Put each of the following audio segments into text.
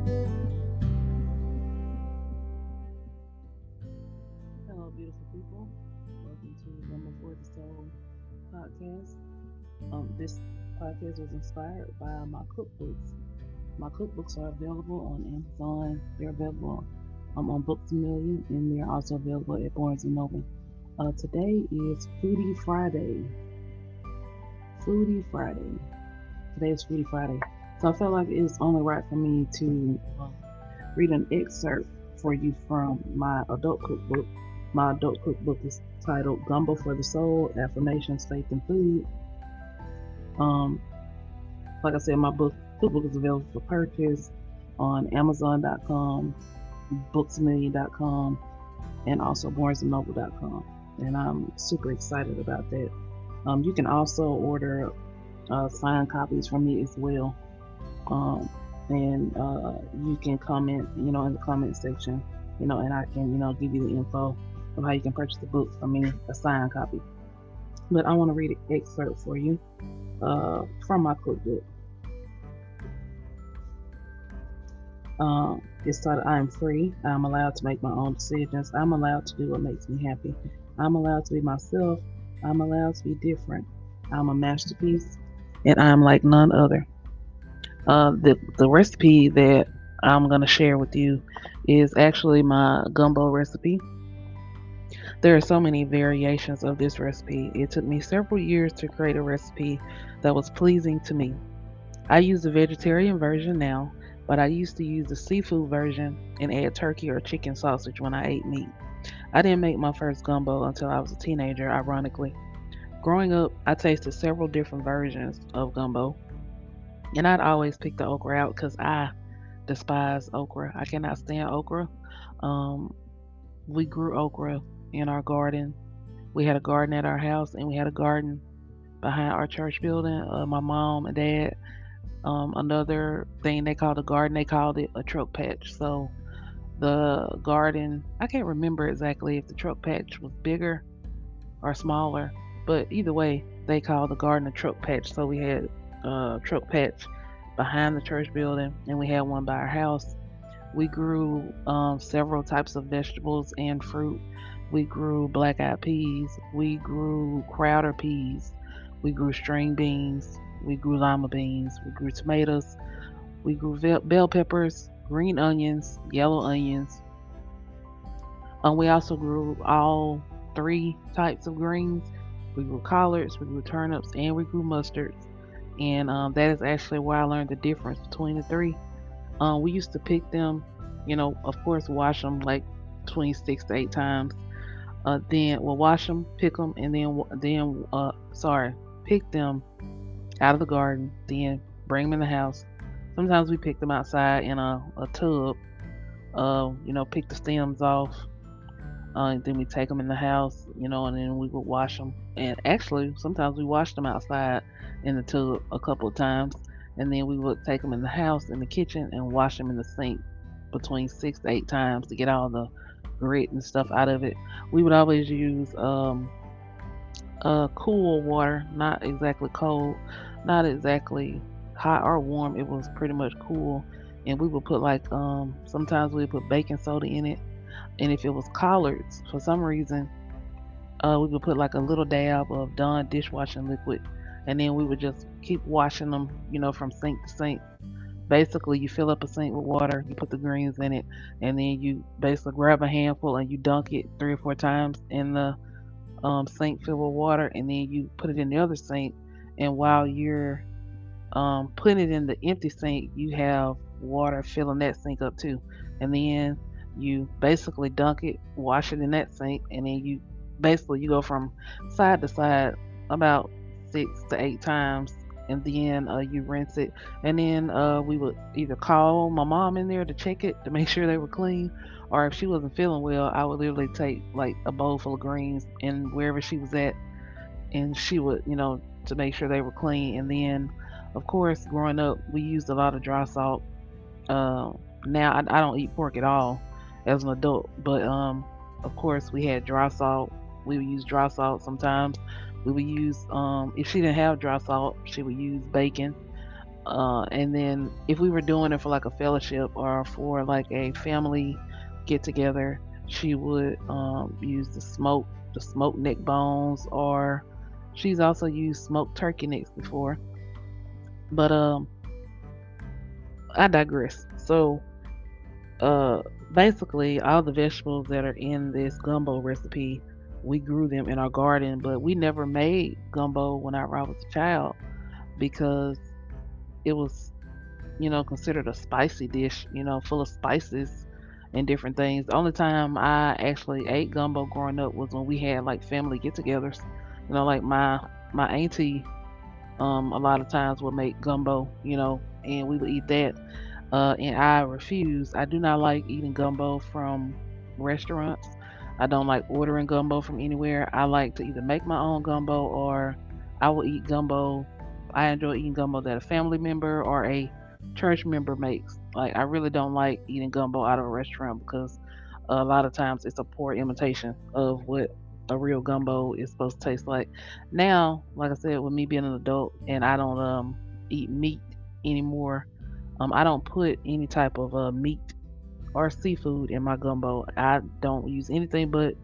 Hello, beautiful people. Welcome to Gumbo for the Soul podcast. Um, this podcast was inspired by my cookbooks. My cookbooks are available on Amazon. They're available um, on Books a Million, and they're also available at Barnes and Noble. Uh, today is Foodie Friday. Foodie Friday. Today is Foodie Friday. So I felt like it's only right for me to read an excerpt for you from my adult cookbook. My adult cookbook is titled Gumbo for the Soul Affirmations, Faith, and Food. Um, like I said, my book cookbook is available for purchase on Amazon.com, BooksAMillion.com, and also BarnesandNoble.com. And I'm super excited about that. Um, you can also order uh, signed copies from me as well. Um, and uh, you can comment, you know, in the comment section, you know, and I can, you know, give you the info of how you can purchase the book from me, a signed copy. But I want to read an excerpt for you uh, from my cookbook. Um, it's titled I am free. I'm allowed to make my own decisions. I'm allowed to do what makes me happy. I'm allowed to be myself. I'm allowed to be different. I'm a masterpiece and I'm like none other. Uh, the, the recipe that I'm going to share with you is actually my gumbo recipe. There are so many variations of this recipe. It took me several years to create a recipe that was pleasing to me. I use the vegetarian version now, but I used to use the seafood version and add turkey or chicken sausage when I ate meat. I didn't make my first gumbo until I was a teenager, ironically. Growing up, I tasted several different versions of gumbo, and I'd always pick the okra out because I despise okra. I cannot stand okra. Um, we grew okra in our garden. We had a garden at our house, and we had a garden behind our church building. Uh, my mom and dad, um, another thing they called a garden, they called it a truck patch. So the garden, I can't remember exactly if the truck patch was bigger or smaller, but either way, they called the garden a truck patch. So we had a truck patch behind the church building, and we had one by our house. We grew um, several types of vegetables and fruit. We grew black eyed peas. We grew Crowder peas. We grew string beans. We grew lima beans. We grew tomatoes. We grew bell peppers green onions, yellow onions. Um, we also grew all three types of greens. We grew collards, we grew turnips, and we grew mustards. And um, that is actually where I learned the difference between the three. Um, we used to pick them, you know, of course, wash them like between six to eight times. Uh, then we'll wash them, pick them, and then then uh, sorry, pick them out of the garden. Then bring them in the house, Sometimes we pick them outside in a, a tub. Uh, you know, pick the stems off. Uh, and then we take them in the house, you know, and then we would wash them. And actually, sometimes we washed them outside in the tub a couple of times, and then we would take them in the house, in the kitchen, and wash them in the sink between six to eight times to get all the grit and stuff out of it. We would always use um, uh, cool water, not exactly cold, not exactly hot or warm, it was pretty much cool. And we would put like um sometimes we would put baking soda in it. And if it was collards, for some reason, uh, we would put like a little dab of Dawn dishwashing liquid, and then we would just keep washing them, you know, from sink to sink. Basically, you fill up a sink with water, you put the greens in it, and then you basically grab a handful and you dunk it three or four times in the um, sink filled with water, and then you put it in the other sink. And while you're um, putting it in the empty sink, you have water filling that sink up too. And then you basically dunk it, wash it in that sink, and then you basically you go from side to side about six to eight times and then uh, you rinse it and then uh, we would either call my mom in there to check it to make sure they were clean or if she wasn't feeling well i would literally take like a bowl full of greens and wherever she was at and she would you know to make sure they were clean and then of course, growing up, we used a lot of dry salt. Uh, now I, I, don't eat pork at all as an adult, but um, of course, we had dry salt. We would use dry salt sometimes. We would use um, if she didn't have dry salt, she would use bacon. Uh, and then if we were doing it for like a fellowship or for like a family get together, she would um, use the smoke, the smoked neck bones, or she's also used smoked turkey necks before. But um, I digress. So, uh, basically, all the vegetables that are in this gumbo recipe, we grew them in our garden, but we never made gumbo when I was a child because it was, you know, considered a spicy dish, you know, full of spices and different things. The only time I actually ate gumbo growing up was when we had like family get-togethers. You know, like my my auntie, um, a lot of times would make gumbo, you know, and we would eat that. Uh, and I refuse. I do not like eating gumbo from restaurants. I don't like ordering gumbo from anywhere. I like to either make my own gumbo or I will eat gumbo. I enjoy eating gumbo that a family member or a church member makes. Like I really don't like eating gumbo out of a restaurant because a lot of times it's a poor imitation of what a real gumbo is supposed to taste like. Now, like I said, with me being an adult and I don't um eat meat anymore, um I don't put any type of uh, meat or seafood in my gumbo. I don't use anything but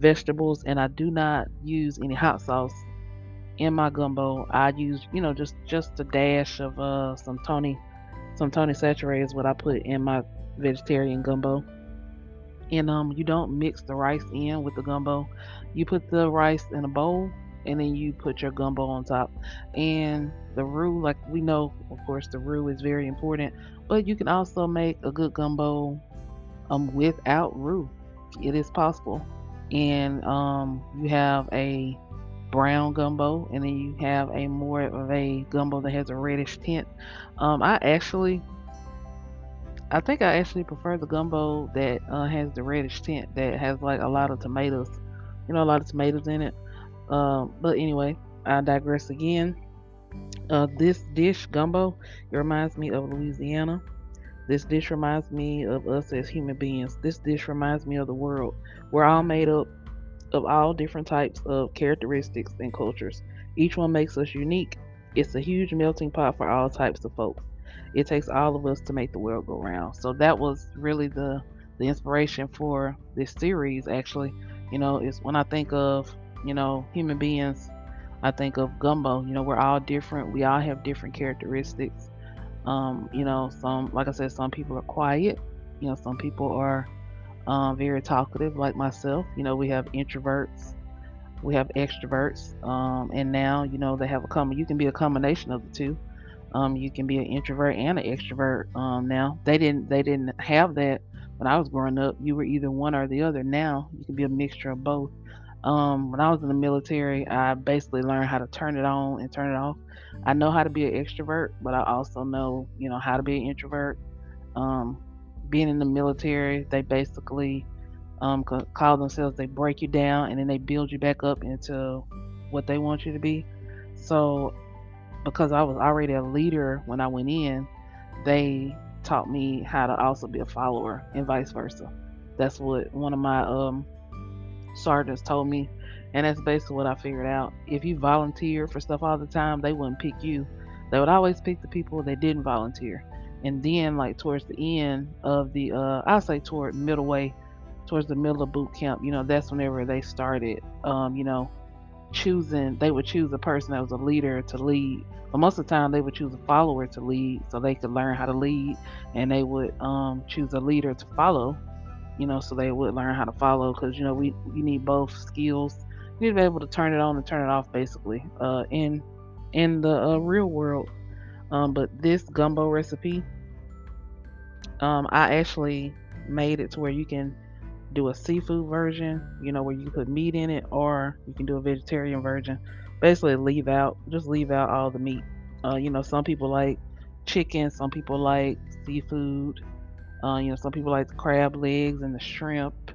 vegetables and I do not use any hot sauce in my gumbo. I use, you know, just just a dash of uh some Tony some Tony Chachere is what I put in my vegetarian gumbo. And um, you don't mix the rice in with the gumbo. You put the rice in a bowl and then you put your gumbo on top. And the roux, like we know, of course, the roux is very important, but you can also make a good gumbo um, without roux. It is possible. And um, you have a brown gumbo, and then you have a more of a gumbo that has a reddish tint. Um, I actually, I think I actually prefer the gumbo that uh, has the reddish tint that has like a lot of tomatoes, you know, a lot of tomatoes in it. Um, but anyway, I digress again. Uh, this dish, gumbo, it reminds me of Louisiana. This dish reminds me of us as human beings. This dish reminds me of the world. We're all made up of all different types of characteristics and cultures. Each one makes us unique. It's a huge melting pot for all types of folks. It takes all of us to make the world go round. So that was really the the inspiration for this series actually. You know, is when I think of, you know, human beings, I think of gumbo. You know, we're all different. We all have different characteristics. Um, you know, some like I said, some people are quiet. You know, some people are um, very talkative like myself. You know, we have introverts, we have extroverts, um, and now you know they have a common. You can be a combination of the two. Um, you can be an introvert and an extrovert. Um, now they didn't they didn't have that when I was growing up. You were either one or the other. Now you can be a mixture of both. Um, when I was in the military, I basically learned how to turn it on and turn it off. I know how to be an extrovert, but I also know, you know, how to be an introvert. Um, being in the military, they basically um, call themselves, they break you down and then they build you back up into what they want you to be. So, because I was already a leader when I went in, they taught me how to also be a follower and vice versa. That's what one of my um, sergeants told me. And that's basically what I figured out. If you volunteer for stuff all the time, they wouldn't pick you. They would always pick the people that didn't volunteer and then like towards the end of the uh I'll say toward middle way towards the middle of boot camp, you know, that's whenever they started um, you know, choosing they would choose a person that was a leader to lead. But most of the time they would choose a follower to lead so they could learn how to lead and they would um choose a leader to follow, you know, so they would learn how to follow because you know we you need both skills. You need to be able to turn it on and turn it off basically. Uh in in the uh, real world um, but this gumbo recipe, um, I actually made it to where you can do a seafood version, you know, where you put meat in it, or you can do a vegetarian version. Basically, leave out, just leave out all the meat. Uh, you know, some people like chicken, some people like seafood. Uh, you know, some people like the crab legs and the shrimp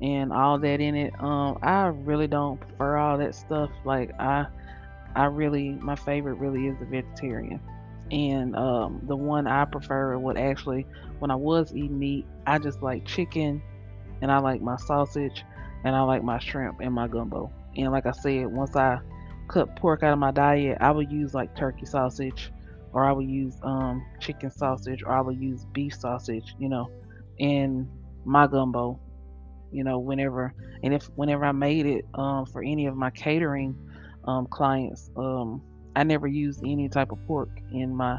and all that in it. Um, I really don't prefer all that stuff. Like I, I really, my favorite really is the vegetarian and um, the one I prefer would actually, when I was eating meat, I just like chicken, and I like my sausage, and I like my shrimp and my gumbo. And like I said, once I cut pork out of my diet, I would use like turkey sausage or I would use um, chicken sausage, or I would use beef sausage, you know, in my gumbo, you know, whenever and if whenever I made it um, for any of my catering um, clients, um, I never used any type of pork in my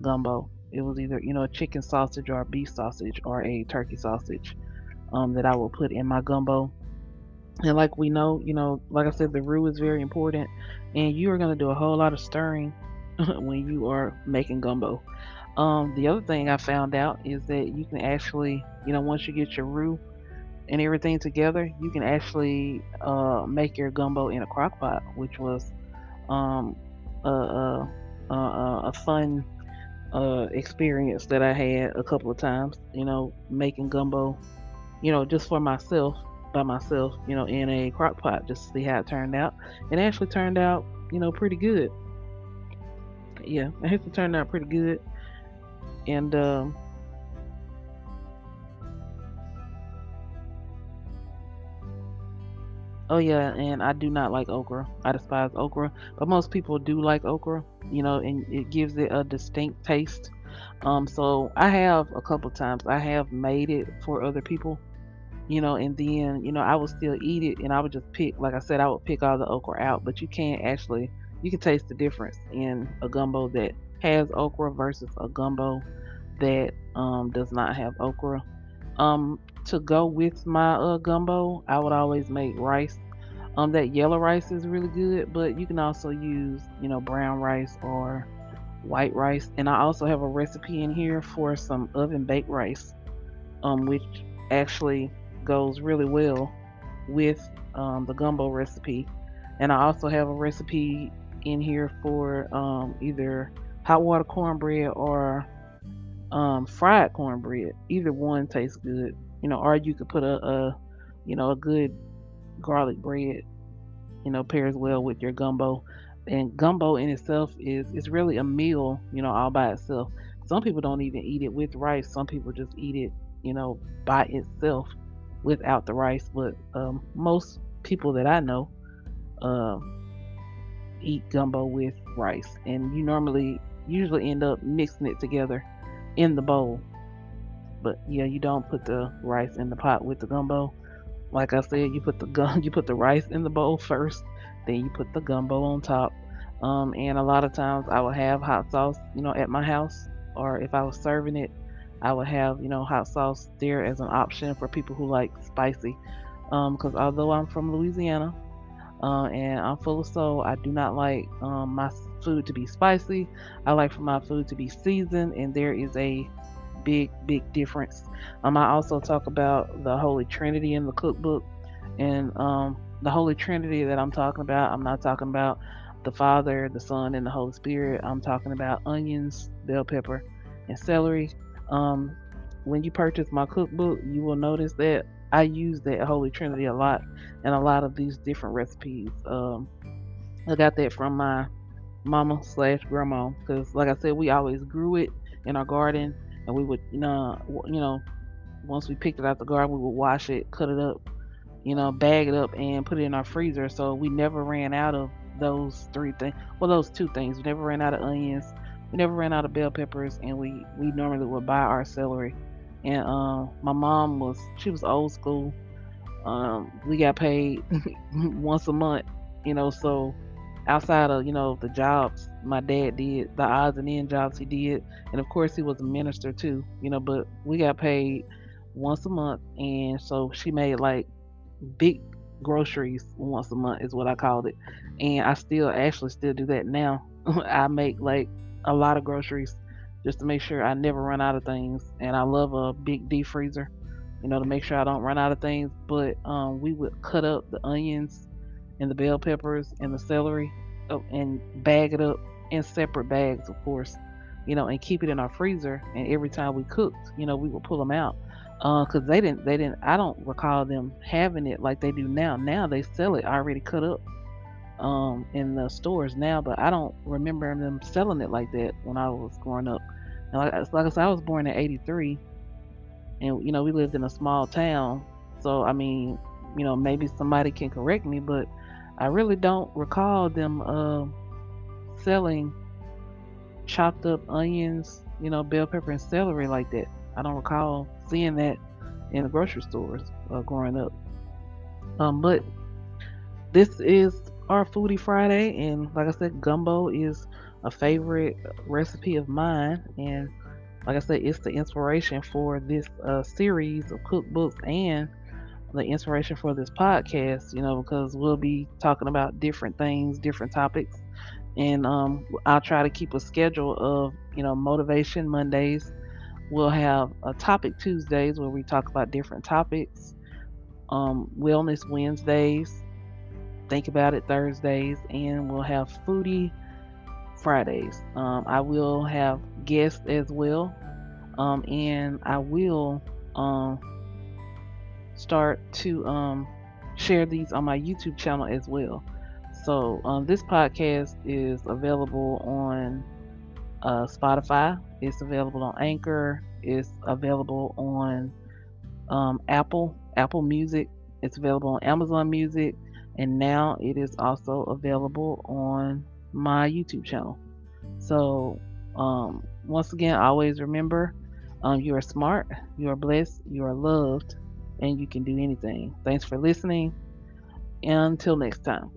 gumbo. It was either you know a chicken sausage or a beef sausage or a turkey sausage um, that I will put in my gumbo. And like we know, you know, like I said, the roux is very important, and you are going to do a whole lot of stirring when you are making gumbo. Um, the other thing I found out is that you can actually, you know, once you get your roux and everything together, you can actually uh, make your gumbo in a crock pot, which was um, a, a, a, a fun uh, experience that I had a couple of times, you know, making gumbo, you know, just for myself, by myself, you know, in a crock pot, just to see how it turned out. It actually turned out, you know, pretty good. Yeah, it actually turned out pretty good. And, um, Oh yeah, and I do not like okra. I despise okra, but most people do like okra, you know, and it gives it a distinct taste. Um, so I have a couple times I have made it for other people, you know, and then you know I would still eat it, and I would just pick, like I said, I would pick all the okra out, but you can't actually, you can taste the difference in a gumbo that has okra versus a gumbo that um, does not have okra. Um, to go with my uh, gumbo, I would always make rice. Um, that yellow rice is really good, but you can also use, you know, brown rice or white rice. And I also have a recipe in here for some oven baked rice, um, which actually goes really well with um, the gumbo recipe. And I also have a recipe in here for um, either hot water cornbread or um, fried cornbread. Either one tastes good you know, or you could put a, a you know, a good garlic bread, you know, pairs well with your gumbo. And gumbo in itself is it's really a meal, you know, all by itself. Some people don't even eat it with rice. Some people just eat it, you know, by itself without the rice. But um, most people that I know uh, eat gumbo with rice, and you normally usually end up mixing it together in the bowl but yeah, you don't put the rice in the pot with the gumbo. Like I said, you put the gum, you put the rice in the bowl first, then you put the gumbo on top. Um, and a lot of times I will have hot sauce, you know, at my house, or if I was serving it, I would have, you know, hot sauce there as an option for people who like spicy. Because um, although I'm from Louisiana uh, and I'm full of soul, I do not like um, my food to be spicy. I like for my food to be seasoned, and there is a big, big difference. Um, I also talk about the Holy Trinity in the cookbook, and um, the Holy Trinity that I'm talking about, I'm not talking about the Father, the Son, and the Holy Spirit. I'm talking about onions, bell pepper, and celery. Um, when you purchase my cookbook, you will notice that I use that Holy Trinity a lot in a lot of these different recipes. Um, I got that from my mama slash grandma because, like I said, we always grew it in our garden and we would you know you know once we picked it out the garden we would wash it cut it up you know bag it up and put it in our freezer. So we never ran out of those three things well those two things. We never ran out of onions. We never ran out of bell peppers and we we normally would buy our celery and um, my mom was she was old school. Um, we got paid once a month you know so outside of you know the jobs my dad did the odds and end jobs he did and of course he was a minister too you know but we got paid once a month and so she made like big groceries once a month is what i called it. And i still actually still do that now. I make like a lot of groceries just to make sure i never run out of things and i love a big deep freezer you know to make sure i don't run out of things but um, we would cut up the onions and the bell peppers and the celery oh, and bag it up in separate bags, of course, you know, and keep it in our freezer. And every time we cooked, you know, we would pull them out because uh, they didn't, they didn't. I don't recall them having it like they do now. Now they sell it already cut up um, in the stores now, but I don't remember them selling it like that when I was growing up. And like, like I said, I was born in '83, and you know, we lived in a small town, so I mean, you know, maybe somebody can correct me, but I really don't recall them uh, selling chopped up onions, you know, bell pepper and celery like that. I don't recall seeing that in the grocery stores uh, growing up. Um, but this is our Foodie Friday, and like I said, gumbo is a favorite recipe of mine, and like I said, it's the inspiration for this uh, series of cookbooks and the inspiration for this podcast. You know, because we'll be talking about different things, different topics, and um, I'll try to keep a schedule of you know motivation Mondays. We'll have a topic Tuesdays where we talk about different topics. Um, wellness Wednesdays, think about it Thursdays, and we'll have foodie Fridays. Um, I will have guests as well, um, and I will um, start to um, share these on my YouTube channel as well. So um, this podcast is available on uh, Spotify. It's available on Anchor. It's available on um, Apple Apple Music. It's available on Amazon Music, and now it is also available on my YouTube channel. So, um, once again, always remember um, you are smart, you are blessed, you are loved, and you can do anything. Thanks for listening. Until next time.